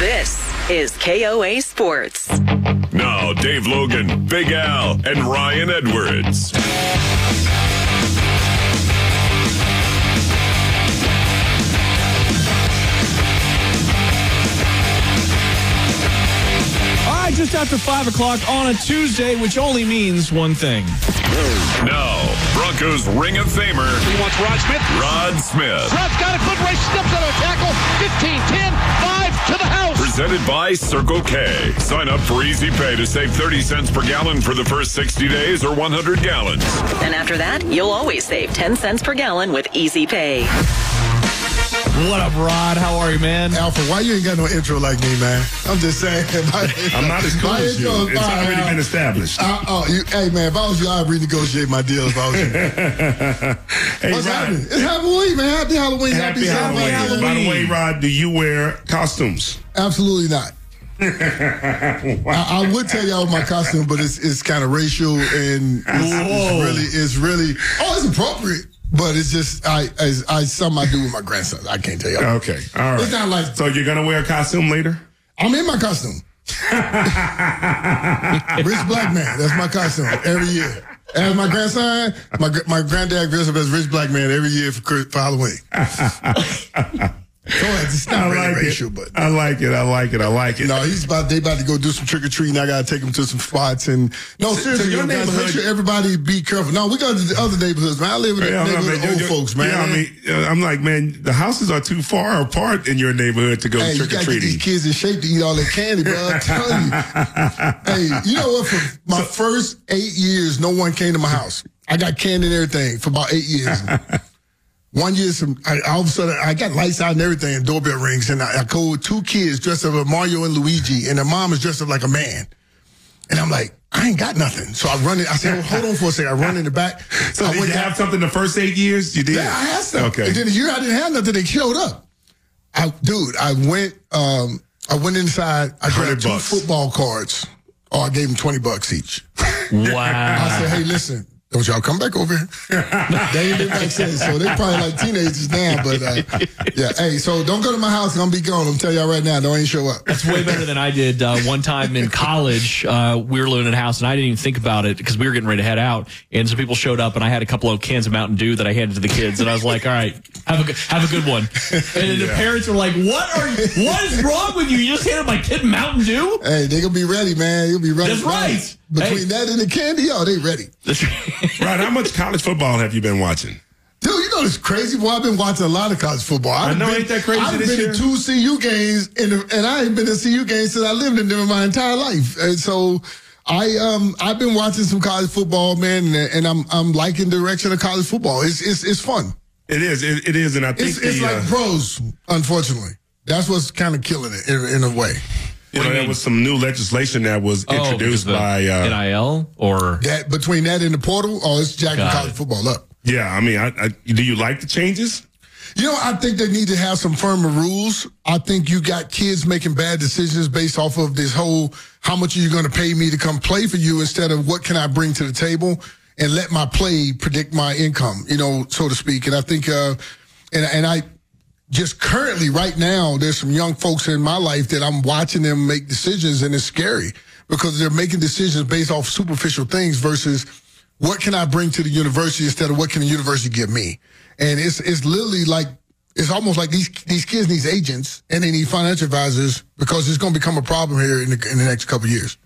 This is KOA Sports. Now, Dave Logan, Big Al, and Ryan Edwards. All right, just after 5 o'clock on a Tuesday, which only means one thing. Now, Broncos Ring of Famer, He wants Rod Smith. Rod Smith. Rod's got a foot race, steps out of a tackle. 15, 10, 5 to the house. Presented by Circle K. Sign up for Easy Pay to save 30 cents per gallon for the first 60 days or 100 gallons. And after that, you'll always save 10 cents per gallon with Easy Pay. What up, Rod? How are you, man? Alpha, why you ain't got no intro like me, man? I'm just saying. My, I'm not as cool as you. It's fine, already Al. been established. Uh, oh, you, hey man, if I was you, I'd renegotiate my deal. If I was you, hey, what's Rod. happening? It's Halloween, man. Happy Halloween. Happy Halloween. By the way, Rod, do you wear costumes? Absolutely not. I, I would tell y'all my costume, but it's it's kind of racial and it's, it's really it's really oh it's appropriate, but it's just I I, I something I do with my grandson. I can't tell you. Okay, all right. It's not like So you're gonna wear a costume later? I'm in my costume. Rich black man. That's my costume every year. As my grandson, my my granddad dressed up as rich black man every year for, for Halloween. so it's not I really like racial, it. but I like it. I like it. I like it. no, he's about they about to go do some trick or treating. I gotta take him to some spots and no, seriously, your yo, guys, make neighborhood- sure everybody be careful. No, we go to the other neighborhoods, man. I live in the Yeah, neighborhood of old you- you- folks, man. Yeah, I mean, uh, I'm like, man, the houses are too far apart in your neighborhood to go Hey, trick or gotta these treating. kids in shape to eat all that candy, bro. I'm telling you. hey, you know what? For my first eight years, no one came to my house. I got candy and everything for about eight years. One year, some I, all of a sudden I got lights out and everything, and doorbell rings, and I, I go with two kids dressed up as Mario and Luigi, and the mom is dressed up like a man. And I'm like, I ain't got nothing. So I run it. I said, hold on for a second. I run in the back. So I did you went- have something the first eight years? You did. yeah, I had stuff. Okay. And then the year I didn't have nothing, they showed up. I, dude, I went, um, I went inside. I 100 grabbed two bucks. football cards. Oh, I gave them twenty bucks each. Wow. I said, hey, listen, don't y'all come back over here. they didn't make sense. so they probably like teenagers now. But uh, yeah, hey, so don't go to my house. I'm gonna be gone. I'm telling y'all right now, don't ain't show up. That's way better than I did uh, one time in college. Uh, we were living in a house, and I didn't even think about it because we were getting ready to head out. And some people showed up, and I had a couple of cans of Mountain Dew that I handed to the kids, and I was like, "All right, have a good, have a good one." And then the parents were like, "What are you? What is wrong with you? You just handed my kid Mountain Dew?" Hey, they're gonna be ready, man. You'll be ready. That's right. Between Hey. that and the candy, oh, they ready. right. how much college football have you been watching? Dude, you know this crazy. Boy, I've been watching a lot of college football. I've know, been, ain't that crazy I've this been year? to two CU games, in the, and I ain't been to CU games since I lived in them my entire life. And so, I um I've been watching some college football, man, and, and I'm I'm liking the direction of college football. It's it's it's fun. It is. It, it is, and I think It's it's like uh, pros. Unfortunately, that's what's kind of killing it in, in a way. You know, there was some new legislation that was Oh, introduced by. Uh, NIL or That between that and the portal, oh, it's jacking Got college it. football up. yeah, I mean, I, I, do you like the changes? You know, I think they need to have some firmer rules. I think you got kids making bad decisions based off of this whole how much are you going to pay me to come play for you instead of what can I bring to the table and let my play predict my income, you know, so to speak. And I think, uh, and, and I just currently right now, there's some young folks in my life that I'm watching them make decisions and it's scary because they're making decisions based off superficial things versus what can I bring to the university instead of what can the university give me? And it's it's literally like it's almost like these these kids need agents and they need financial advisors because it's going to become a problem here in the, in the next couple years.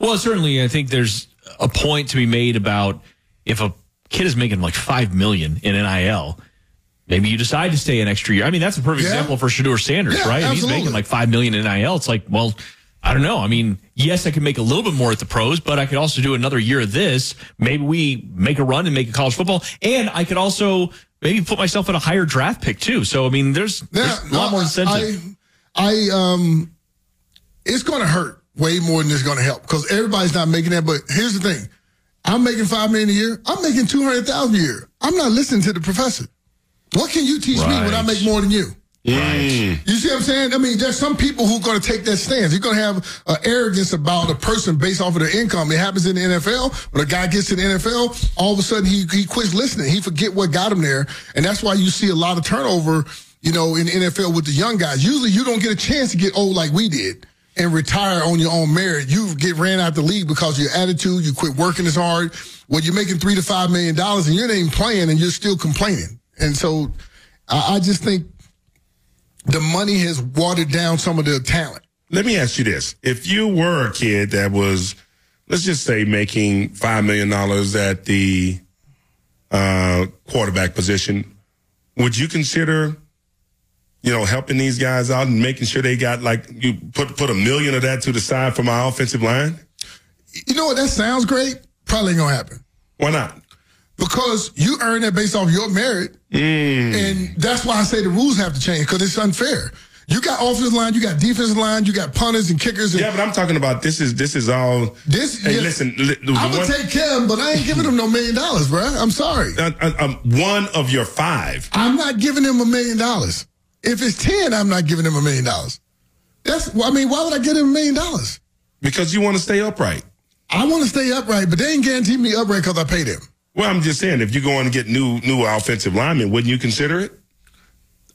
Well, certainly, I think there's a point to be made about if a kid is making like five million in NIL. Maybe you decide to stay an extra year. I mean, that's a perfect Yeah. example for Shedeur Sanders, Yeah, right? He's making like five million in NIL. It's like, well, I don't know. I mean, yes, I could make a little bit more at the pros, but I could also do another year of this. Maybe we make a run and make a college football, and I could also maybe put myself in a higher draft pick too. So, I mean, there's, there's a lot no, more incentive. I um, it's going to hurt way more than it's going to help because everybody's not making that. But here's the thing: I'm making five million a year. I'm making two hundred thousand a year. I'm not listening to the professor. What can you teach me when I make more than you? Right. You see what I'm saying? I mean, there's some people who are going to take that stance. You're going to have uh, arrogance about a person based off of their income. It happens in the NFL. When a guy gets to the NFL, all of a sudden he he quits listening. He forget what got him there, and that's why you see a lot of turnover. You know, in the NFL with the young guys. Usually, you don't get a chance to get old like we did and retire on your own merit. You get ran out the league because of your attitude. You quit working as hard. Well, you're making three to five million dollars, and you're not even playing, and you're still complaining. And so, I, I just think the money has watered down some of the talent. Let me ask you this. If you were a kid that was, let's just say, making $5 million at the uh, quarterback position, would you consider, you know, helping these guys out and making sure they got like, you put, put a million of that to the side for my offensive line? You know what? That sounds great. Probably ain't gonna happen Why not? Because you earn that based off your merit, and that's why I say the rules have to change because it's unfair. You got offensive line, you got defensive line, you got punters and kickers. And Yeah, but I'm talking about this is this is all. This, Hey, yeah, listen. li- I'm gonna take them, but I ain't giving him no million dollars, bro. I'm sorry. uh, uh, um, one of your five. I'm not giving him a million dollars. If it's ten, I'm not giving him a million dollars. That's. I mean, why would I give him a million dollars? Because you want to stay upright. I want to stay upright, but they ain't guarantee me upright because I paid them. Well, I'm just saying, if you're going to get new new offensive linemen, wouldn't you consider it?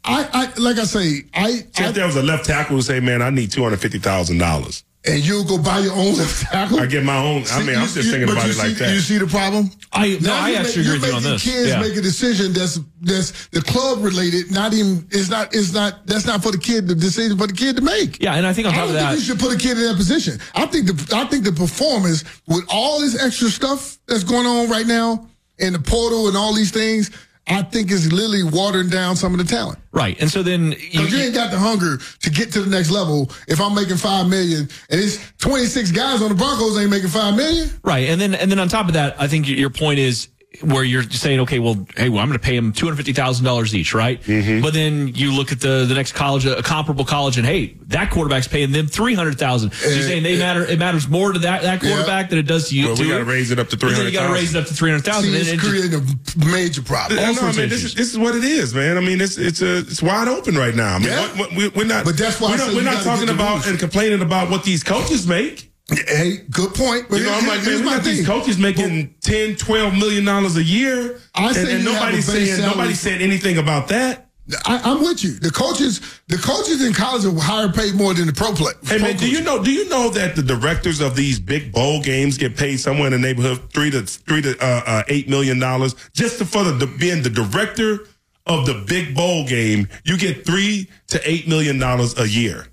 I, I like I say, I, See, I if there was a left tackle who say, "Man, I need two hundred fifty thousand dollars," and you'll go buy your own left tackle. I get my own. I mean, I'm just you- thinking about it see, like that. Do you see the problem? I no, Now I you actually make- agree with you you're on making this. Kids Yeah. make a decision that's that's the club related. Not even it's not it's not that's not for the kid. The decision for the kid to make. Yeah, and I think on I don't of think that, you should put a kid in that position. I think the I think the performance with all this extra stuff that's going on right now in the portal and all these things, I think is literally watering down some of the talent. right? And so then you, you ain't got the hunger to get to the next level. If I'm making five million and it's 26 guys on the Broncos ain't making five million, Right, and then and then on top of that, I think your point is where you're saying, okay, well, hey, well, I'm going to pay them two hundred fifty thousand dollars each, right? Mm-hmm. But then you look at the the next college, a comparable college, and hey, that quarterback's paying them three hundred thousand. So you're Uh, saying they matter? It matters more to that that quarterback than it does to you. Well, we gotta raise it up to But then You got to 300,000. raise it up to three hundred thousand. see, it's creating a major problem. No, all no, I mean, this is this is what it is, man. I mean, it's it's a it's wide open right now. I mean, Yeah. what, what, we, we're not. But that's why we're not, we're not talking about and complaining about what these coaches make. Hey, good point. But You know, I'm like, man, we got these coaches making 10, 12 million dollars a year, I and, say and nobody's saying salary. nobody said anything about that. I, I'm with you. The coaches, the coaches in college are higher paid more than the pro play. Hey man, do you know? Do you know that the directors of these big bowl games get paid somewhere in the neighborhood three to three to uh, uh, eight million dollars just to, for the, the being the director of the big bowl game? You get three to eight million dollars a year.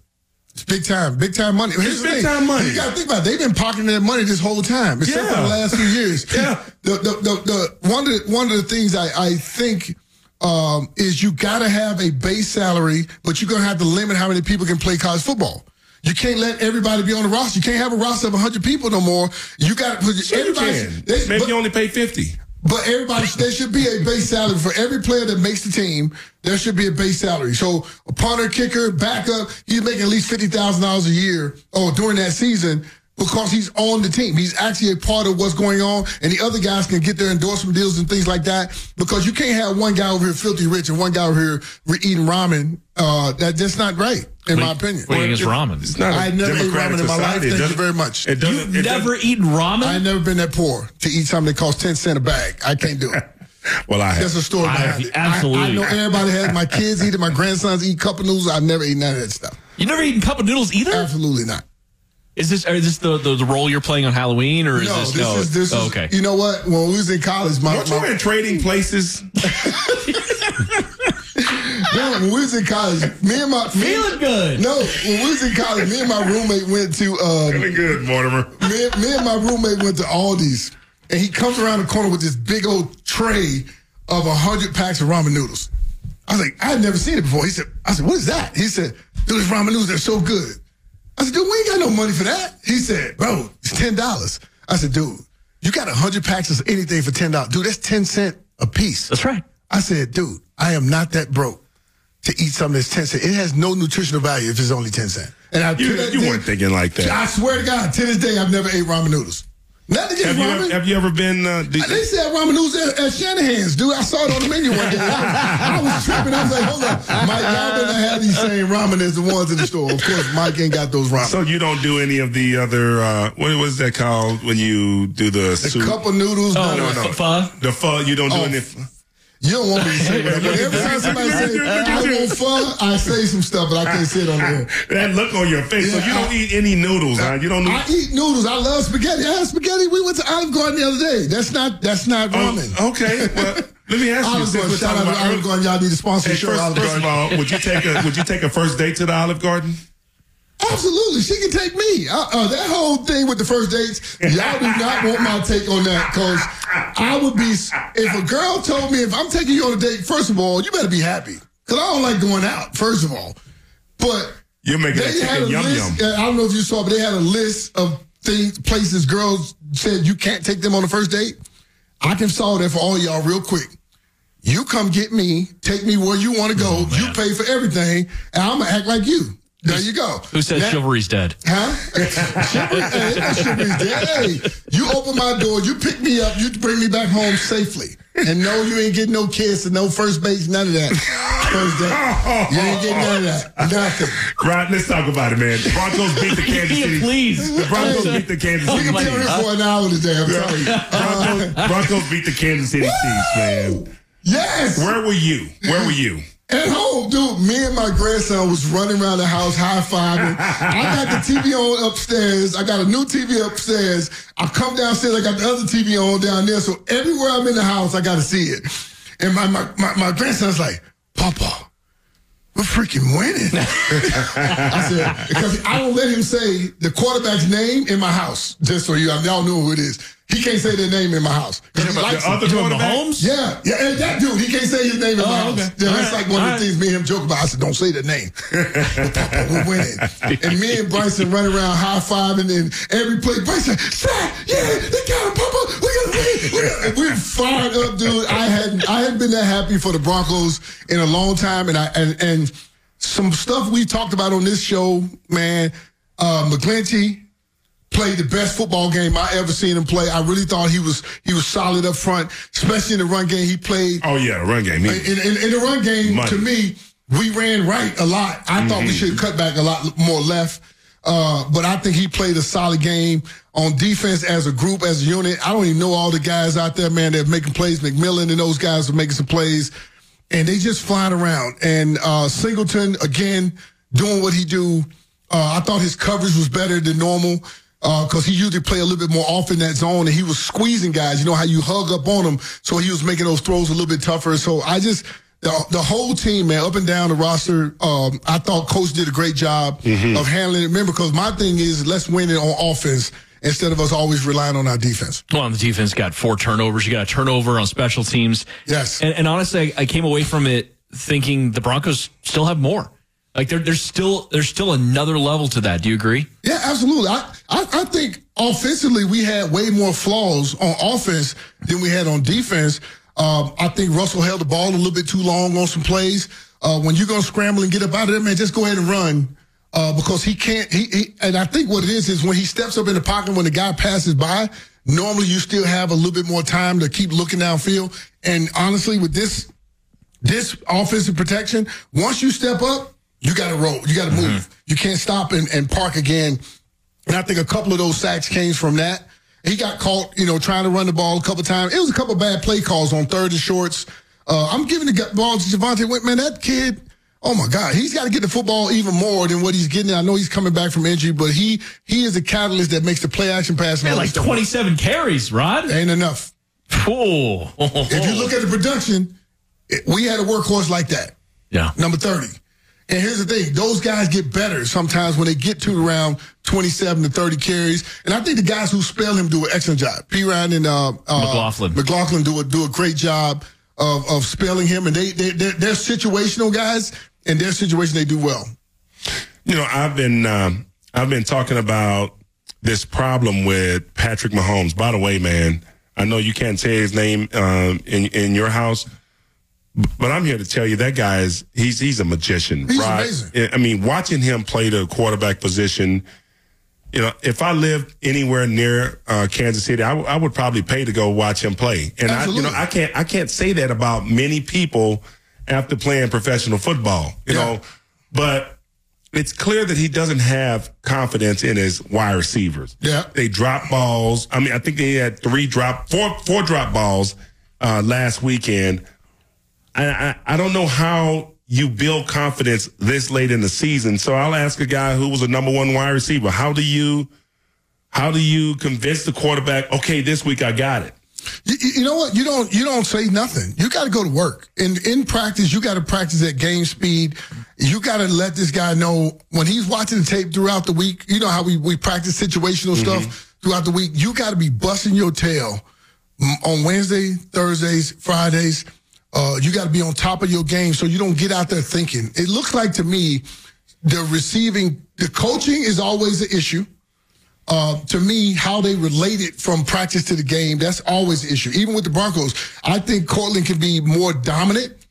It's big time, big time money. Here's big thing. time money. You got to think about it. They've been pocketing that money this whole time, except for the last few years. Yeah. The, the, the, the, one, of the, one of the things I, I think um, is you got to have a base salary, but you're going to have to limit how many people can play college football. You can't let everybody be on the roster. You can't have a roster of 100 people no more. You got to put Sure you everybody. can. they- Maybe but- you only pay fifty. But everybody, there should be a base salary for every player that makes the team. There should be a base salary. So a punter, kicker, backup, he's making at least fifty thousand dollars a year or during that season because he's on the team. He's actually a part of what's going on, and the other guys can get their endorsement deals and things like that. Because you can't have one guy over here filthy rich and one guy over here re- eating ramen. Uh, that that's not right, in my opinion. What against ramen? It's not. a I never ate democratic ramen in my life. Thank you very much. It. You've it never eaten ramen? I ain't never been that poor to eat something that costs ten cent a bag. I can't do it. Well, I have. There's a story I have- absolutely. I, I know everybody has. My kids eat it. My grandsons eat cup of noodles. I've never eaten none of that stuff. you never eaten cup of noodles either? Absolutely not. Is this is this the, the the role you're playing on Halloween or is no, this this no? is this oh, is. okay. You know what? When we was in college, my, Weren't you my in trading places? no, when we was in college, me and my Feeling good. No, when we was in college, me and my roommate went to um, Feeling good, Mortimer. me, me and my roommate went to Aldi's, and he comes around the corner with this big old tray of a hundred packs of ramen noodles. I was like, I had never seen it before. He said, I said, what is that? He said, dude, it's ramen noodles. They're so good. I said, dude, we ain't got no money for that. He said, bro, it's ten dollars. I said, dude, you got a hundred packs of anything for ten dollars, dude. That's ten cent a piece. That's right. I said, dude, I am not that broke to eat something that's 10 cents. It has no nutritional value if it's only 10 cents. And I, You, you day- weren't thinking like that. I swear to God, to this day, I've never ate ramen noodles. Nothing against Have you, ramen. ever, have you ever been? Uh, did- They said ramen noodles at, at Shanahan's, dude. I saw it on the menu one day. I was, I was tripping. I was like, hold on. Mike, y'all better have these same ramen as the ones in the store. Of course, Mike ain't got those ramen. so you don't do any of the other uh, what was that called when you do the, the soup? cup of noodles. Oh, no, no, no, no. no. Pho? The pho. You don't do Oh, any. You don't want me to say whatever. Every time somebody say I want fun, I say some stuff, but I can't say it on the air. That look on your face. so Yeah, you don't I- eat any noodles, huh? You don't. I eat noodles. I love spaghetti. I had spaghetti. We went to Olive Garden the other day. That's not that's not oh, ramen. Oh, okay. Well, let me ask you. Olive since Garden. Shout out to Olive Garden. Y'all need to sponsor Hey, the show. first, first of all, would you take a would you take a first date to the Olive Garden? Absolutely, she can take me. Uh, uh, that whole thing with the first dates, y'all do not want my take on that because I would be. If a girl told me if I'm taking you on a date, first of all, you better be happy because I don't like going out. First of all, but You're making they that had a yum list. yum. uh, I don't know if you saw, but they had a list of things, places girls said you can't take them on the first date. I can solve that for all y'all real quick. You come get me, take me where you want to go. Oh, you pay for everything, and I'm gonna act like you. There you go. Who says Now- chivalry's dead? Huh? Chivalry, hey, chivalry's dead. Hey, you open my door, you pick me up, you bring me back home safely. And no, you ain't getting no kiss and no first base, none of that. First date. You ain't getting none of that. Nothing. Right, let's talk about it, man. The Broncos beat the Kansas City. Please. The Broncos beat the Kansas City. We City can be on Chiefs. here for an hour today, I'm telling you. Broncos, Broncos beat the Kansas City Chiefs, man. Yes! Where were you? Where were you? At home, dude, me and my grandson was running around the house high fiving. I got the TV on upstairs. I got a new TV upstairs. I come downstairs, I got the other TV on down there. So everywhere I'm in the house, I got to see it. And my, my, my, my grandson's like, Papa, we're freaking winning. I said, because I don't let him say the quarterback's name in my house, just so you y'all know who it is. He can't say their name in my house. 'Cause he likes The them. other quarterback? Mahomes? Yeah, yeah, and that dude, he can't say his name in my Oh, house. okay. Yeah, All that's right, like one all of the right. things me and him joke about. I said, don't say the name. Papa, we're winning. And me and Bryson run around high fiving and every play. Bryson, sack, yeah, they got him, Papa. We win. We gotta, and we're fired up, dude. I hadn't, I hadn't been that happy for the Broncos in a long time. And I, and, and some stuff we talked about on this show, man, uh, McGlinchey, played the best football game I ever seen him play. I really thought he was he was solid up front, especially in the run game. He played Oh yeah, the run game. in, in, in the run game. Money. To me, we ran right a lot. I thought we should cut back a lot more left. Uh, but I think he played a solid game on defense as a group, as a unit. I don't even know all the guys out there, man, that are making plays. McMillian and those guys are making some plays, and they just flying around. And uh, Singleton again doing what he do. Uh, I thought his coverage was better than normal because he usually play a little bit more off in that zone, and he was squeezing guys. You know how you hug up on him, so he was making those throws a little bit tougher. So I just the, the whole team, man, up and down the roster. Um, I thought coach did a great job of handling it. Remember, because my thing is let's win it on offense instead of us always relying on our defense. Well, on the defense, got four turnovers. You got a turnover on special teams. Yes. And, and honestly, I, I came away from it thinking the Broncos still have more. Like there, there's still there's still another level to that. Do you agree? Yeah, absolutely. I, I, I think offensively we had way more flaws on offense than we had on defense. Um, I think Russell held the ball a little bit too long on some plays. Uh, when you're gonna scramble and get up out of there, man, just go ahead and run. Uh, because he can't, he, he, and I think what it is is when he steps up in the pocket, when the guy passes by, normally you still have a little bit more time to keep looking downfield. And honestly, with this, this offensive protection, once you step up, you got to roll. You got to move. You can't stop and, and park again. And I think a couple of those sacks came from that. He got caught, you know, trying to run the ball a couple times. It was a couple bad play calls on third and shorts. Uh, I'm giving the ball to Javonte Williams. That kid, oh my God, he's got to get the football even more than what he's getting. I know he's coming back from injury, but he he is a catalyst that makes the play action pass. Man, like 27 carries, Rod. Ain't enough. Oh. If you look at the production, it- we had a workhorse like that. yeah. number 30. And here's the thing, those guys get better sometimes when they get to around 27 to 30 carries. And I think the guys who spell him do an excellent job. Perine and uh, uh, McLaughlin. McLaughlin do a, do a great job of, of spelling him. And they, they, they're, they're situational guys. And their situation, they do well. You know, I've been um, I've been talking about this problem with Patrick Mahomes. By the way, man, I know you can't say his name um, in in your house, But I'm here to tell you that guy is he's he's a magician. He's right? amazing. I mean, watching him play the quarterback position. You know, if I lived anywhere near uh, Kansas City, I, w- I would probably pay to go watch him play. And I, you know, I can't I can't say that about many people after playing professional football. You Yeah. know, but it's clear that he doesn't have confidence in his wide receivers. Yeah. They drop balls. I mean, I think they had three drop, four, four drop balls uh, last weekend. I, I, I don't know how you build confidence this late in the season. So I'll ask a guy who was a number one wide receiver. How do you, how do you convince the quarterback? Okay, this week I got it. You, you- know what? You don't you don't say nothing. You got to go to work. In in practice, you got to practice at game speed. You got to let this guy know when he's watching the tape throughout the week. You know how we we practice situational mm-hmm. stuff throughout the week. You got to be busting your tail on Wednesday, Thursdays, Fridays. Uh, you got to be on top of your game so you don't get out there thinking. It looks like to me the receiving, the coaching is always an issue uh, to me, how they relate it from practice to the game, that's always an issue. Even with the Broncos, I think Courtland can be more dominant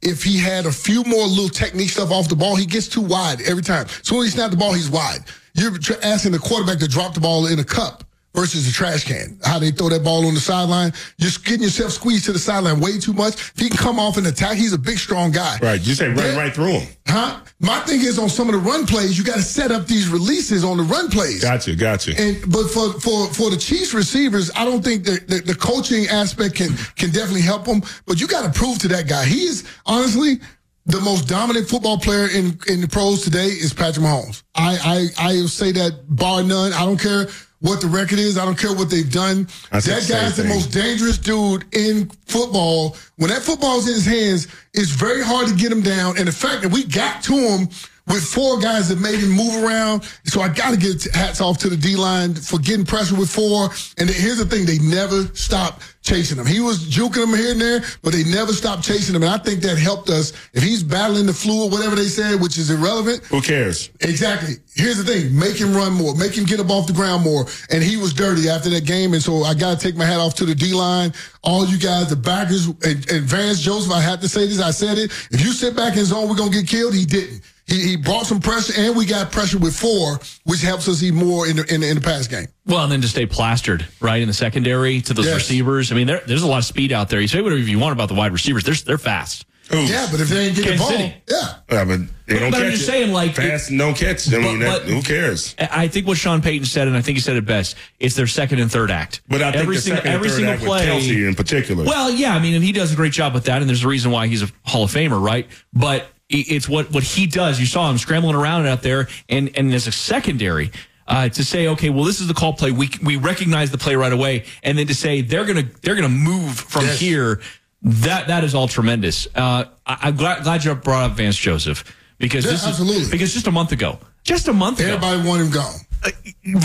if he had a few more little technique stuff off the ball. He gets too wide every time. So when he snaps the ball, he's wide. You're asking the quarterback to drop the ball in a cup versus a trash can. How they throw that ball on the sideline. You're getting yourself squeezed to the sideline way too much. If he can come off and attack, he's a big, strong guy. Right. You say run right through him. Huh? My thing is on some of the run plays, you got to set up these releases on the run plays. Gotcha. Gotcha. And but for for for the Chiefs receivers, I don't think the, the, the coaching aspect can can definitely help them. But you got to prove to that guy he is honestly the most dominant football player in in the pros today is Patrick Mahomes. I I I say that bar none. I don't care what the record is. I don't care what they've done. Said that the guy's the thing. most dangerous dude in football. When that football's in his hands, it's very hard to get him down. And the fact that we got to him with four guys that made him move around, so I got to get hats off to the D line for getting pressure with four. And here's the thing: they never stopped chasing him. He was juking him here and there, but they never stopped chasing him. And I think that helped us. If he's battling the flu or whatever they said, which is irrelevant, Who cares? Exactly. Here's the thing: make him run more, make him get up off the ground more. And he was dirty after that game, and so I got to take my hat off to the D line, all you guys, the backers, and, and Vance Joseph. I have to say this: I said it. If you sit back in zone, we're gonna get killed. He didn't. He, he brought some pressure, and we got pressure with four, which helps us even more in the in the, in the pass game. Well, and then to stay plastered, right, in the secondary to those Yes. receivers. I mean, there, there's a lot of speed out there. You say whatever you want about the wide receivers. They're, they're fast. Who? Yeah, but if they ain't getting the Kansas ball, City. yeah. Yeah, but they don't But I'm just it. saying, like, fast and don't catch. I mean, But- that, who cares? I I think what Sean Payton said, and I think he said it best, it's their second and third act. But I think every the single, second and every third single act play. with Kelce in particular. Well, yeah, I mean, and he does a great job with that, and there's a reason why he's a Hall of Famer, right? But i- it's what what he does. You saw him scrambling around out there, and and as a secondary. Uh, to say, okay, well, this is the call play. We we recognize the play right away, and then to say they're gonna they're gonna move from Yes. here. That that is all tremendous. Uh, I, I'm glad, glad you brought up Vance Joseph because Yeah, this absolutely. is because just a month ago, just a month ago, Everybody wanted him gone.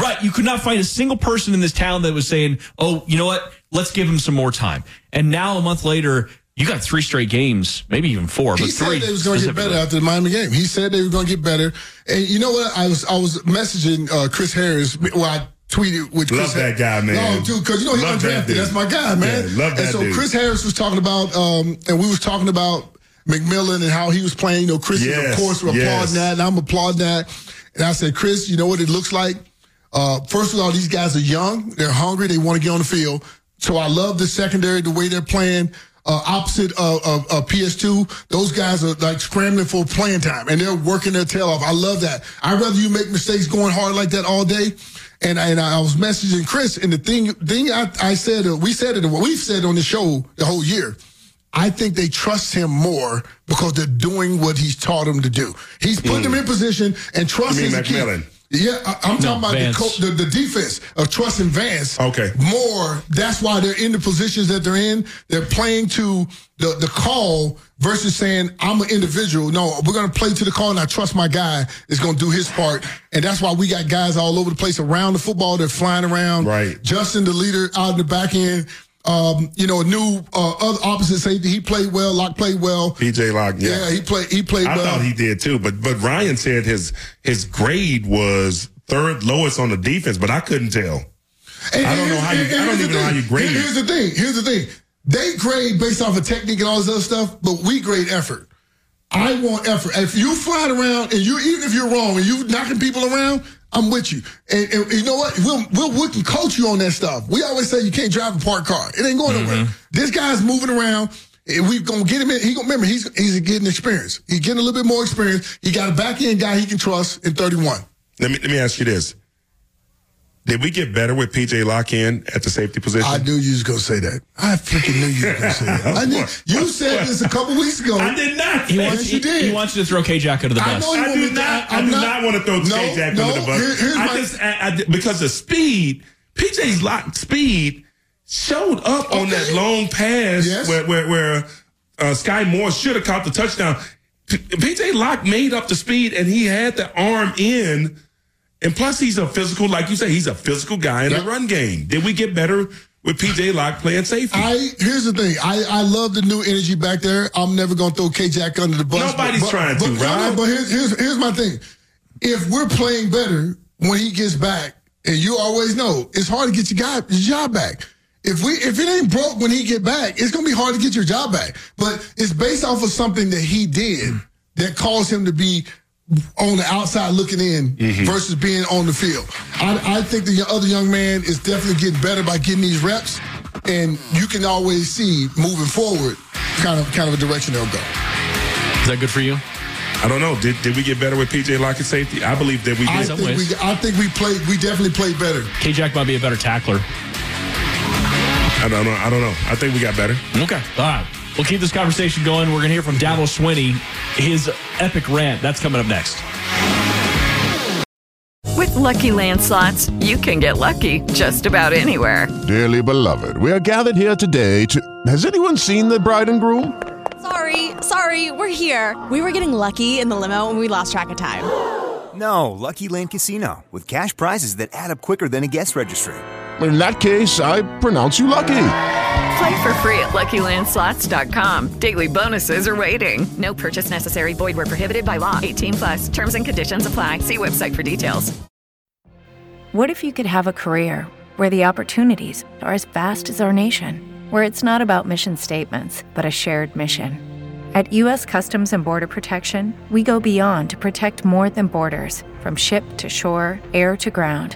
Right. You could not find a single person in this town that was saying, oh, you know what? Let's give him some more time. And now, a month later, you got three straight games, maybe even four, He but said three. they was going to get better after the Miami game. He said they were going to get better. And you know what? I was I was messaging uh, Chris Harris. Well, I tweeted with Chris Love that guy, man. No, dude, because you know he Love that undrafted. dude. That's my guy, man. Yeah, love And so dude. Chris Harris was talking about, um, and we was talking about McMillian and how he was playing. You know, Chris is Yes, of course applauding yes. that, and I'm applauding that. And I said, Chris, you know what it looks like? Uh, first of all, these guys are young. They're hungry. They want to get on the field. So I love the secondary, the way they're playing. Uh, opposite of, of, of PS2, those guys are like scrambling for playing time and they're working their tail off. I love that. I'd rather you make mistakes going hard like that all day. And, and I was messaging Chris, and the thing thing I, I said, uh, we said it, what we've said on the show the whole year. I think they trust him more because they're doing what he's taught them to do. He's putting them in position, and trust You mean. McMillian? Yeah, I, I'm No, talking about the, co- the the defense of trust trusting Vance. Okay. More. That's why they're in the positions that they're in. They're playing to the the call versus saying I'm an individual. No, we're gonna play to the call, and I trust my guy is gonna do his part. And that's why we got guys all over the place around the football. They're flying around. Right. Justin, the leader, out in the back end. Um, you know, a new uh, other opposite safety. He played well. Locke played well. PJ Locke, yeah. Yeah, he played. He played I well. thought he did too, but but Ryan said his his grade was third lowest on the defense, but I couldn't tell. And I don't know how you- I don't even know how you grade Here's the thing. Here's the thing. They grade based off of technique and all this other stuff, but we grade effort. I want effort. If you flying around and you even if you're wrong and you're knocking people around, I'm with you. And, and you know what? We'll, we'll we can coach you on that stuff. We always say you can't drive a parked car. It ain't going nowhere. Mm-hmm. This guy's moving around. And we gonna get him in. He gonna remember he's he's getting experience. He's getting a little bit more experience. He got a back end guy he can trust in 31. Let me let me ask you this: Did we get better with PJ Lock-in at the safety position? I knew you was gonna say that. I freaking knew you was gonna say that. I knew you said this a couple weeks ago. I did not. He say wants, it. you he, did. he wants you to throw K-Jack under the I bus. know you I want me do to- not. I I'm do not- not, want to throw No, K-Jack no, under the bus. here- here's I my- just I, I, because the speed, PJ's lock speed showed up on that long pass Yes. where where, where uh, Skyy Moore should have caught the touchdown. P- PJ Locke made up the speed and he had the arm in. And plus, he's a physical, like you say, he's a physical guy in Yep. the run game. Did we get better with PJ Locke playing safety? I here's the thing. I, I love the new energy back there. I'm never gonna throw K Jack under the bus. Nobody's trying to, but, no, Rod. no, but here's, here's here's my thing. If we're playing better when he gets back, and you always know it's hard to get your guy your job back. If we if it ain't broke when he get back, it's gonna be hard to get your job back. But it's based off of something that he did that caused him to be on the outside looking in mm-hmm. versus being on the field. I, I think the other young man is definitely getting better by getting these reps, and you can always see moving forward, kind of kind of a direction they'll go. Is that good for you? I don't know. Did, did we get better with PJ Locke at safety? I believe that we did. some think we I think we played we definitely played better. K-Jack might be a better tackler. I don't know. I don't know. I think we got better. Okay. All right. We'll keep this conversation going. We're going to hear from Dabo Swinney, his epic rant. That's coming up next. With Lucky Land slots, you can get lucky just about anywhere. Dearly beloved, we are gathered here today to. Has anyone seen the bride and groom? Sorry, sorry, we're here. We were getting lucky in the limo and we lost track of time. No, Lucky Land Casino, with cash prizes that add up quicker than a guest registry. In that case, I pronounce you lucky. Play for free at LuckyLandSlots.com. Daily bonuses are waiting. No purchase necessary. Void where prohibited by law. 18 plus. Terms and conditions apply. See website for details. What if you could have a career where the opportunities are as vast as our nation, where it's not about mission statements, but a shared mission? At U.S. Customs and Border Protection, we go beyond to protect more than borders from ship to shore, air to ground.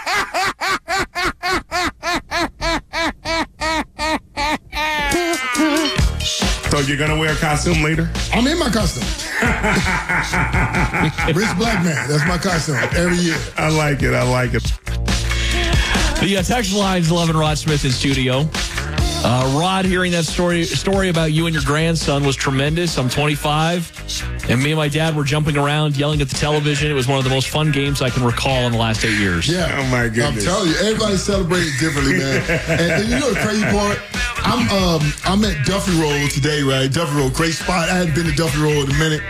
you're gonna wear a costume later? I'm in my costume. Rich black man. That's my costume every year. I like it. I like it. The uh, text lines 11 Rod Smith in studio. Uh, Rod, hearing that story story about you and your grandson was tremendous. I'm 25, and me and my dad were jumping around, yelling at the television. It was one of the most fun games I can recall in the last eight years. Yeah. Oh, my goodness. I'm telling you, everybody celebrates differently, man. and, and you know the crazy part? I'm um I'm at Duffy Roll today, right? Duffy Roll, great spot. I hadn't been to Duffy Roll in a minute.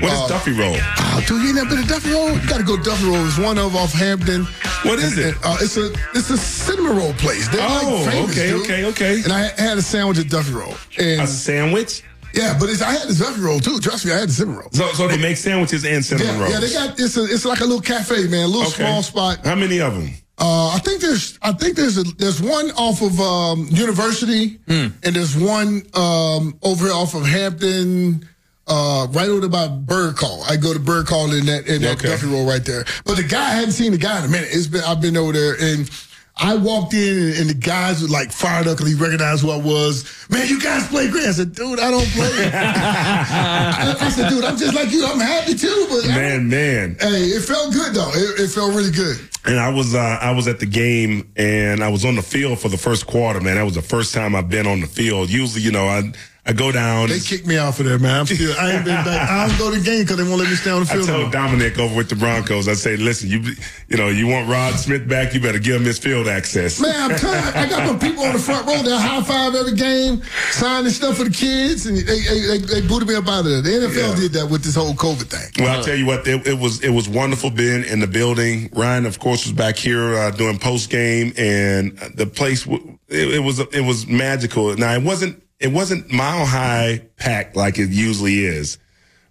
What is Uh, Duffy Roll? Oh, dude, you ain't never been to Duffy Roll? You gotta go Duffy Roll. It's one of off Hampton. What is And- it? and, uh, it's a it's a cinnamon roll place. They're Oh, like famous, okay, dude. okay, okay. And I had a sandwich at Duffy Roll. And A sandwich? yeah, but it's, I had the Duffy Roll too. Trust me, I had the cinnamon roll. So, so they make sandwiches and cinnamon yeah, rolls. yeah, they got it's a, it's like a little cafe, man, a little Okay. small spot. How many of them? Uh, I think there's I think there's a, there's one off of um, University, Hmm. and there's one um, over here off of Hampton, uh, right over by Bird Call. I go to Bird Call in that in that Okay. Duffy Roll right there. But the guy I hadn't seen the guy in a minute. It's been I've been over there and. I walked in and, and the guys were like fired up because he recognized who I was. Man, you guys play great. I said, dude, I don't play. I, I said, dude, I'm just like you. I'm happy too, but I Man, man. Hey, it felt good though. It, it felt really good. And I was uh, I was at the game and I was on the field for the first quarter, man. That was the first time I've been on the field. Usually, you know, I I go down. They kicked me out of there, man. I'm still, I ain't been back. I don't go to the game because they won't let me stay on the field. I told. Dominic over with the Broncos, I say, listen, you you know, you want Rod Smith back, you better give him his field access. Man, I'm tired. I got my people on the front row. They high five every game, signing stuff for the kids, and they they, they, they booted me up out of there. The NFL Yeah. did that with this whole COVID thing. Well, I'll tell you what, it, it was it was wonderful being in the building. Ryan, of course, was back here uh, doing post game, and the place w- it, it was it was magical. Now it wasn't it wasn't mile high packed like it usually is,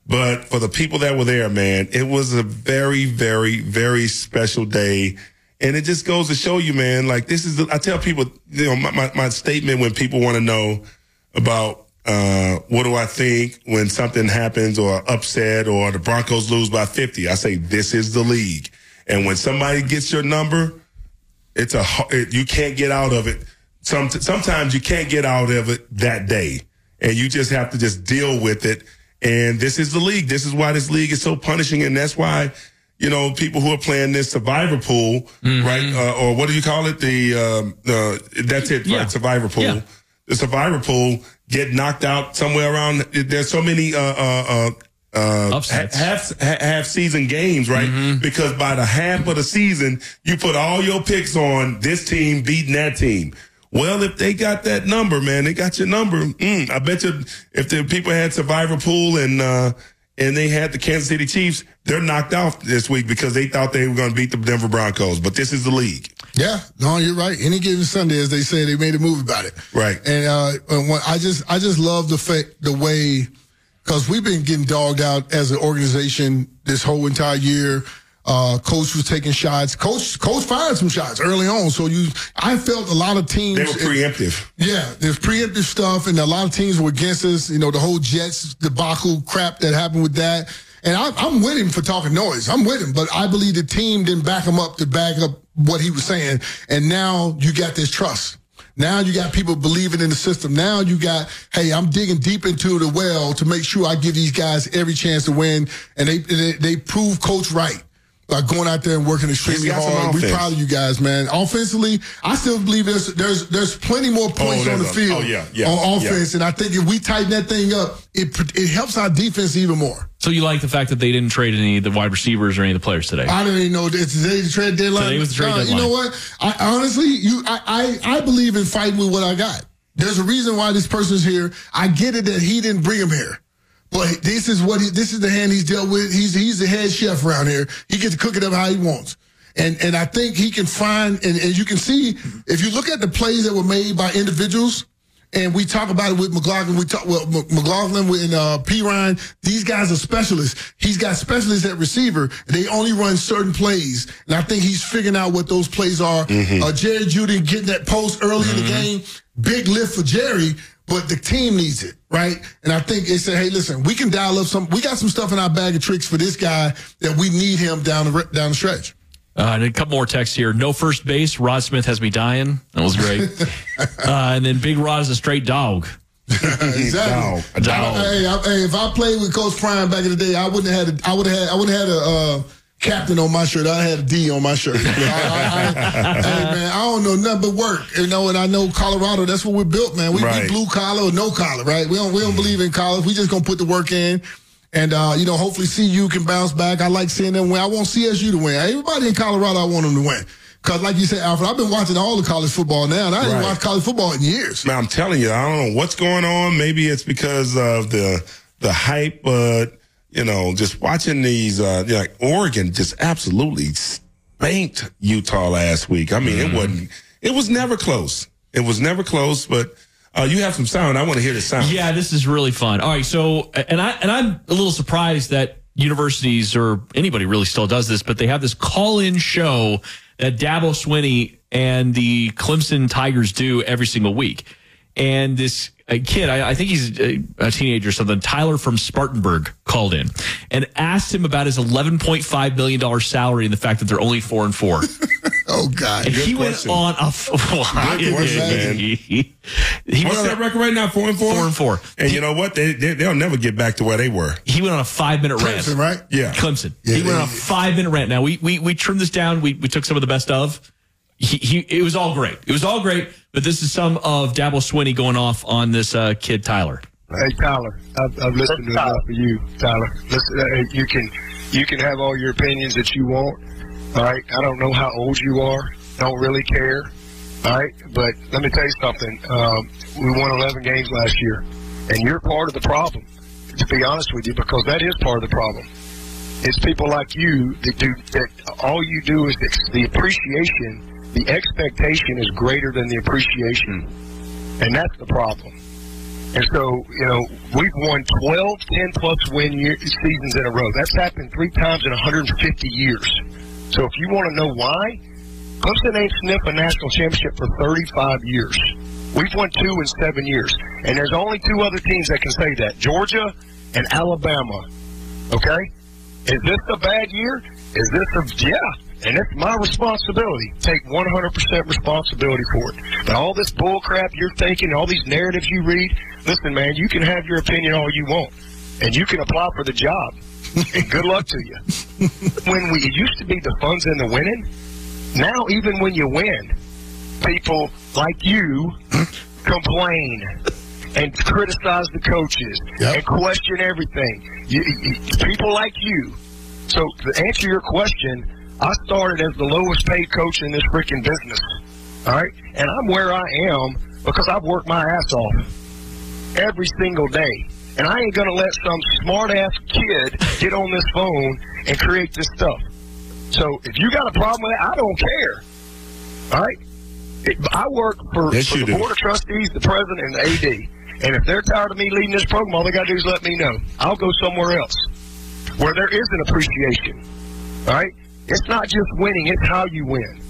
but for the people that were there, man, it was a very very very special day. And it just goes to show you, man, like this is, I tell people, you know, my, my, my statement when people want to know about uh, what do I think when something happens or upset or the Broncos lose by 50? I say, this is the league. And when somebody gets your number, it's a, it, you can't get out of it. Some, sometimes you can't get out of it that day and you just have to just deal with it. And this is the league. This is why this league is so punishing. And that's why, you know, people who are playing this survivor pool, Mm-hmm. right? Uh, or what do you call it? The, um, uh, that's it, Yeah. right? Survivor pool. Yeah. The survivor pool get knocked out somewhere around. There's so many, uh, uh, uh, uh, half half season games, right? Mm-hmm. Because by the half of the season, you put all your picks on this team beating that team. Well, if they got that number, man, they got your number. Mm, I bet you if the people had Survivor Pool and uh, and they had the Kansas City Chiefs, they're knocked out this week because they thought they were going to beat the Denver Broncos. But this is the league, Yeah, no, you're right. Any given Sunday, as they say, they made a movie about it. right? And uh, I just I just love the fact the way because we've been getting dogged out as an organization this whole entire year. Uh, coach was taking shots. Coach coach fired some shots early on. So you, I felt a lot of teams. They were preemptive. Yeah, there's preemptive stuff, and a lot of teams were against us. You know, the whole Jets debacle crap that happened with that. And I, I'm with him for talking noise. I'm with him, but I believe the team didn't back him up to back up what he was saying. And now you got this trust. Now you got people believing in the system. Now you got, hey, I'm digging deep into the well to make sure I give these guys every chance to win. And they they, they prove coach right by going out there and working extremely got some hard. We're proud of you guys, man. Offensively, I still believe there's there's there's plenty more points there's on the a- field oh, yeah, yeah, on yeah. offense, and I think if we tighten that thing up, it it helps our defense even more. So you like the fact that they didn't trade any of the wide receivers or any of the players today? I didn't even know that today the trade deadline. Today was the trade Uh, You know what? I honestly, you, I, I, I believe in fighting with what I got. There's a reason why this person's here. I get it that he didn't bring him here. But this is what he, this is the hand he's dealt with. He's he's the head chef around here. He gets to cook it up how he wants. And and I think he can find and, and you can see if you look at the plays that were made by individuals, and we talk about it with McLaughlin. We talk well, McLaughlin with uh, Perine. These guys are specialists. He's got specialists at receiver. They only run certain plays, and I think he's figuring out what those plays are. Uh, Jerry Jeudy getting that post early in the game, big lift for Jerry, but the team needs it, right? And I think they said, hey, listen, we can dial up some. We got some stuff in our bag of tricks for this guy that we need him down the down the stretch. Uh, and a couple more texts here. No first base. Rod Smith has me dying. That was great. uh, and then Big Rod is a straight dog. exactly. Dog. A dog. Hey, I, hey, if I played with Coach Prime back in the day, I wouldn't have had. A, I would have had. I would have had a uh, captain on my shirt. I had a D on my shirt. I, I, I, hey man, I don't know nothing but work. You know, and I know Colorado. That's what we're built, man. We, Right. we blue collar or no collar, right? We don't. We don't believe in college. We just gonna put the work in. And uh, you know, hopefully CU can bounce back. I like seeing them win. I want CSU to win. Everybody in Colorado, I want them to win. Cause like you said, Alfred, I've been watching all the college football now, and I didn't Right. watch college football in years. Man, I'm telling you, I don't know what's going on. Maybe it's because of the the hype, but you know, just watching these, uh, like Oregon just absolutely spanked Utah last week. I mean, it wasn't. It was never close. It was never close. But uh, you have some sound. I want to hear the sound. Yeah, this is really fun. All right, so and I and I'm a little surprised that universities or anybody really still does this, but they have this call-in show that Dabo Swinney and the Clemson Tigers do every single week. And this uh, kid, I, I think he's a, a teenager or something, Tyler from Spartanburg called in and asked him about his $11.5 million salary and the fact that they're only four and four. Oh God! And Good he question. went on a. f- Good question, man. he, he What's that a- record right now? Four and four. Four and four. And you know what? They, they they'll never get back to where they were. he went on a five minute rant. Clemson, right? Yeah. Clemson. Yeah, he went on a five minute rant. Now we we we trimmed this down. We we took some of the best of. He, he it was all great. It was all great. But this is some of Dabo Swinney going off on this uh, kid Tyler. Hey Tyler, I've, I've listened to enough of you, Tyler. Listen, uh, you can you can have all your opinions that you want. All right, I don't know how old you are. Don't really care. All right, but let me tell you something. Um, we won 11 games last year, and you're part of the problem. To be honest with you, because that is part of the problem. It's people like you that do that. All you do is ex- the appreciation the expectation is greater than the appreciation. And that's the problem. And so, you know, we've won 12, 10 plus win year, seasons in a row. That's happened three times in 150 years. So if you want to know why, Clemson ain't sniffed a national championship for 35 years. We've won two in seven years. And there's only two other teams that can say that Georgia and Alabama. Okay? Is this a bad year? Is this a. Yeah. And it's my responsibility. Take 100% responsibility for it. But all this bull crap you're thinking, all these narratives you read, listen, man, you can have your opinion all you want. And you can apply for the job. and good luck to you. when we it used to be the fun's in the winning, now even when you win, people like you complain and criticize the coaches and question everything. You, you, people like you. So to answer your question, I started as the lowest paid coach in this freaking business. All right, and I'm where I am because I've worked my ass off every single day. And I ain't gonna let some smart ass kid get on this phone and create this stuff. So if you got a problem with that, I don't care. All right. It, I work for, Yes, for the do. board of trustees, the president, and the AD. And if they're tired of me leading this program, all they got to do is let me know. I'll go somewhere else where there is an appreciation. All right. It's not just winning; it's how you win.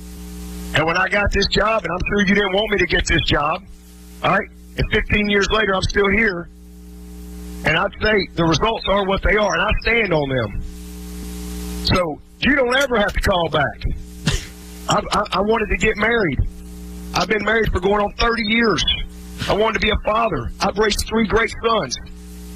And when I got this job, and I'm sure you didn't want me to get this job, all right. And 15 years later, I'm still here. And I'd say the results are what they are, and I stand on them. So you don't ever have to call back. I, I, I wanted to get married. I've been married for going on 30 years. I wanted to be a father. I've raised three great sons.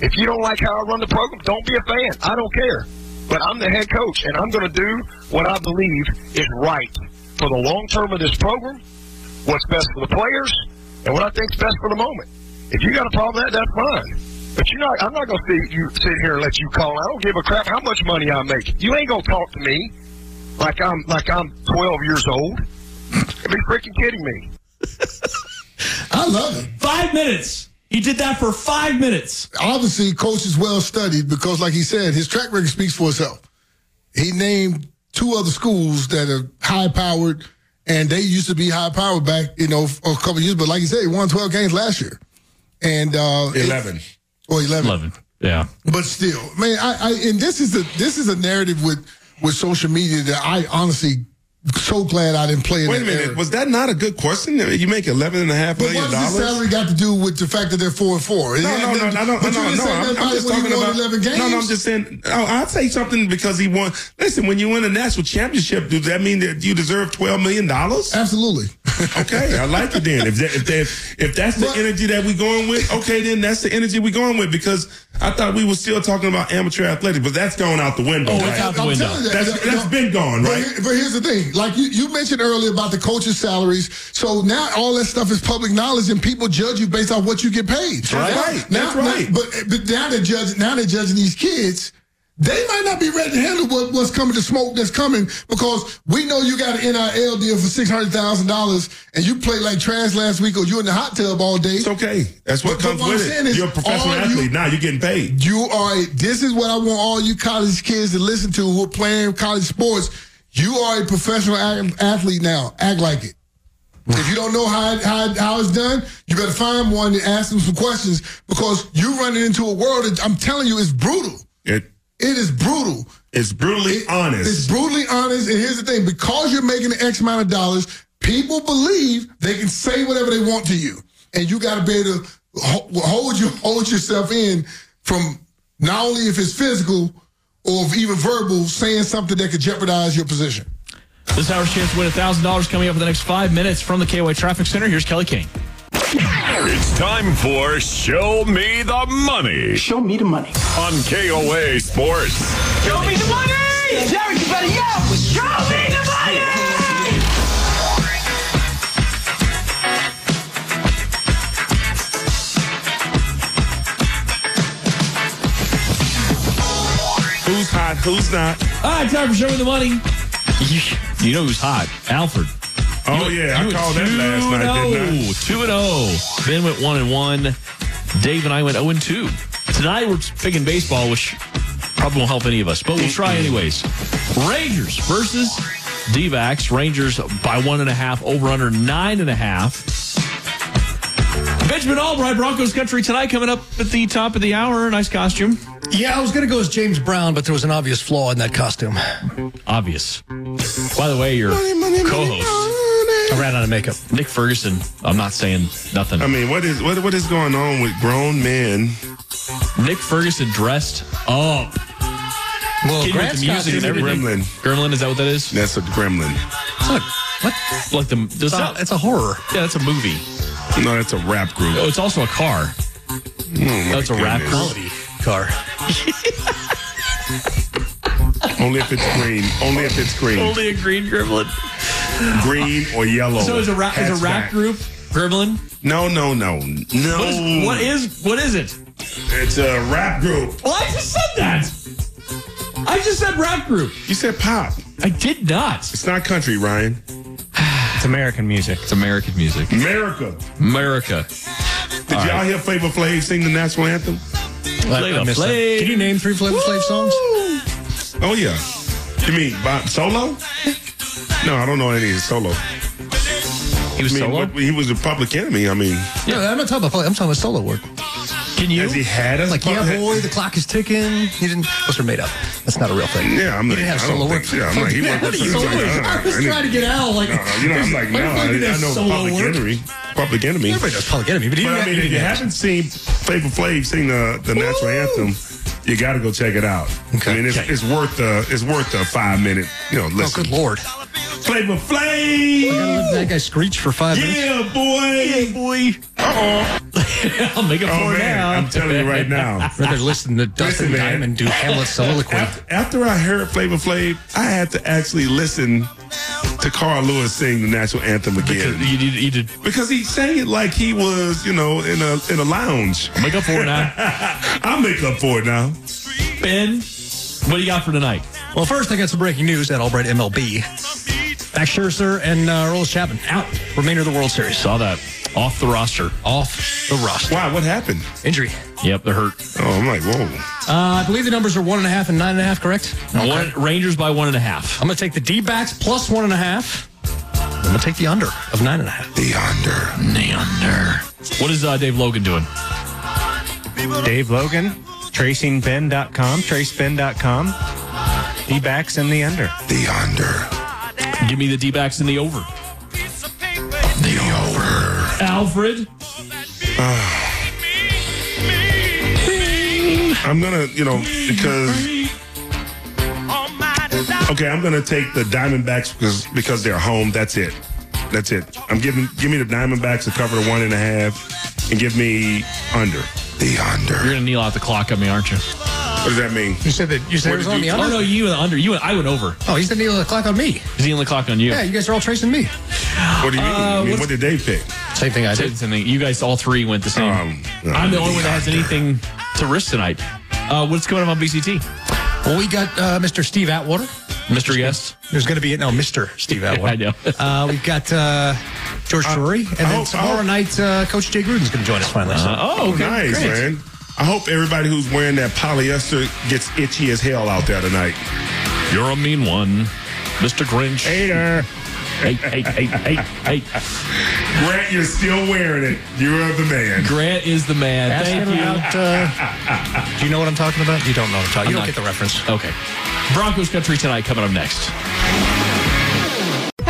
If you don't like how I run the program, don't be a fan. I don't care. But I'm the head coach, and I'm going to do what I believe is right for the long term of this program, what's best for the players, and what I think's best for the moment. If you got a problem with that, that's fine. But you're not. I'm not going to sit you sit here and let you call. I don't give a crap how much money I make. You ain't going to talk to me like I'm like I'm 12 years old. You'd be freaking kidding me. I love it. Five minutes. He did that for five minutes. Obviously, coach is well studied because, like he said, his track record speaks for itself. He named two other schools that are high powered, and they used to be high powered back, you know, a couple of years. But like you said, he won 12 games last year, and uh, 11. or 11. 11. Yeah. But still, man, I, I and this is a this is a narrative with with social media that I honestly so glad I didn't play in Wait a minute. era. Was that not a good question? You make eleven and a half But million what does the salary got to do with the fact that they're four and four? No, no, no, no, no, But no, you didn't no. say I'm, I'm just when talking you won about. 11 games. No, no, I'm just saying. Oh, I'll say something because he won. Listen, when you win a national championship, does that mean that you deserve twelve million dollars? Absolutely. okay, I like it then. If that, if that, if that's the energy that we're going with, okay, then that's the energy we're going with because I thought we were still talking about amateur athletics, but that's going out the window. Oh, it's right? out the I'm window. telling you that. That's You know, that's been gone, But, right? here- but here's the thing, like you, you mentioned earlier about the coaches' salaries. So now all that stuff is public knowledge, and people judge you based on what you get paid. That's right. Now, That's right. now- but but now they're judging. Now they're judging these kids. They might not be ready to handle what, what's coming, the smoke that's coming, because we know you got an NIL deal for six hundred thousand dollars, and you play like trash last week, or you in the hot tub all day. It's okay. That's what But- but comes what with it. is, You're a professional all you- athlete. now you're getting paid. You are. This is what I want all you college kids to listen to who are playing college sports. You are a professional athlete now. Act like it. If you don't know how, how, how it's done, you better find one and ask them some questions because you're running into a world that I'm telling you is brutal. It It is brutal. it's brutally It's honest. It's brutally honest. And here's the thing because you're making an X amount of dollars, people believe they can say whatever they want to you. And you got to be able to hold, you, hold yourself in from not only if it's physical or even verbal, saying something that could jeopardize your position. This hour's chance to win $1,000 coming up in the next five minutes from the KY Traffic Center. Here's Kelly King. It's time for Show Me the Money. Show me the money. On KOA Sports. Show me the money! Jerry, you better yell! Show me hot? Who's not? All right, time for Show Me the Money. You, you know who's hot? Alfred. Oh You- yeah, I you went called that last night, didn't I? 2 and 0. Ben went 1 and 1. Dave and I went 0 and 2. Tonight we're picking baseball, which probably won't help any of us, but we'll try anyways. Rangers versus D backs. Rangers by one and a half, over under nine and a half. Benjamin Albright, Broncos country tonight, coming up at the top of the hour. Nice costume. Yeah, I was going to go as James Brown, but there was an obvious flaw in that costume. Obvious. By the way, your co-host I ran out of makeup. Nick Ferguson. I'm not saying nothing. I mean, what is what what is going on with grown men? Nick Ferguson dressed up. Well, Kid with the music and everything. Gremlin. Gremlin, is that what that is? That's a gremlin. What? Like the does It's a, that, it's a horror. yeah, that's a movie. No, that's a rap group. Oh, it's also a car. Oh, my That's a rap. Quality car. Only if it's green. Only if it's green. Only a green gremlin. green or yellow. So is a rap is a rap Hatchback. group gremlin? No, no, no, no. What is what is what is it? It's a rap group. Well, I just said that. I just said rap group. You said pop. I did not. It's not country, Ryan. It's American music. It's American music. America. America. Did y'all hear Flavor Flav sing the national anthem? Flavor I missed. Flav. Can you name three Flavor Flav songs? Oh yeah. You mean by, solo? No, I don't know any of solo. He was I mean, solo. what- he was a public enemy. I mean, No, I'm not talking about. I'm talking about solo work. Can you? has he had a Like, yeah, boy, the clock is ticking. He didn't. Those are made up. That's not a real thing. Yeah, I'm He like, didn't have I don't solo think work. I'm like, he Yeah, worked what with are you some- solo like, work? uh, I was I trying to get out. Like, No, no, you know, I'm like, no, the I, I know public work? enemy. Public enemy. Everybody does Public Enemy, but But didn't I mean, have if you haven't seen Flavor Flav sing the, the national anthem, you got to go check it out. Okay. I mean, it's, Okay. it's worth the it's worth the five minute. You know, Oh, listen. good lord! Flavor I Flav. gotta let that guy screech for five minutes. Yeah, boy. boy. I'll make it Oh for man, now. I'm telling you right now. Rather listen to Dustin Listen, man. Diamond do Hamlet's soliloquy. After, after I heard Flavor Flav, I had to actually listen to Carl Lewis sing the national anthem again You did. You did. because he sang it like he was, you know, in a in a lounge. I'll Make up for it now. I'll make up for it now. Ben, what do you got for tonight? Well, first I got some breaking news at Albright MLB. Max Scherzer and uh, Roland Chapman out. Remainder of the World Series. Saw that off the roster. Off the roster. Wow, What happened? Injury. Yep, they're hurt. Oh, I'm like, whoa. Uh, I believe the numbers are one and a half and nine and a half, correct? One, Rangers by one and a half. I'm going to take the D backs plus one and a half. I'm going to take the under of nine and a half. The under. The under. What is uh, Dave Logan doing? Dave Logan, tracingben.com, traceben.com. D-backs in the under. The under. Give me the D backs in the over. The over. Alfred. I'm gonna, you know, because okay, I'm gonna take the Diamondbacks because because they're home. That's it. That's it. I'm giving give me the Diamondbacks to cover the one and a half, and give me under. The under. You're gonna kneel out the clock on me, aren't you? What does that mean? You said that you said What it was on you- the Oh under? no, you went under. You went. I went over. Oh, he's the needle of the clock on me. He's kneeling the clock on you. Yeah, you guys are all tracing me. What do you mean? Uh, I mean, what did they pick? Same thing I did. Same thing. You guys all three went the same. Um, no, I'm the only one that has anything to risk tonight. Uh, what's going on on BCT? Well, we got uh, Mr. Steve Atwater. Mr. Guest. There's going to be no Mr. Steve Atwater. I know. Uh, we've got uh, George Drury, and I then hope- tomorrow hope- night, uh, Coach Jay Gruden's going to join us finally. So. oh, okay. nice, Great. man. I hope everybody who's wearing that polyester gets itchy as hell out there tonight. You're a mean one, Mr. Grinch. Hater. Hey, hey, hey, hey, hey. Grant, you're still wearing it. You're the man. Grant is the man. Ask Thank you. about, uh, do you know what I'm talking about? You don't know what I'm talking about. You I'm don't not- get the reference. Okay. Broncos country tonight coming up next.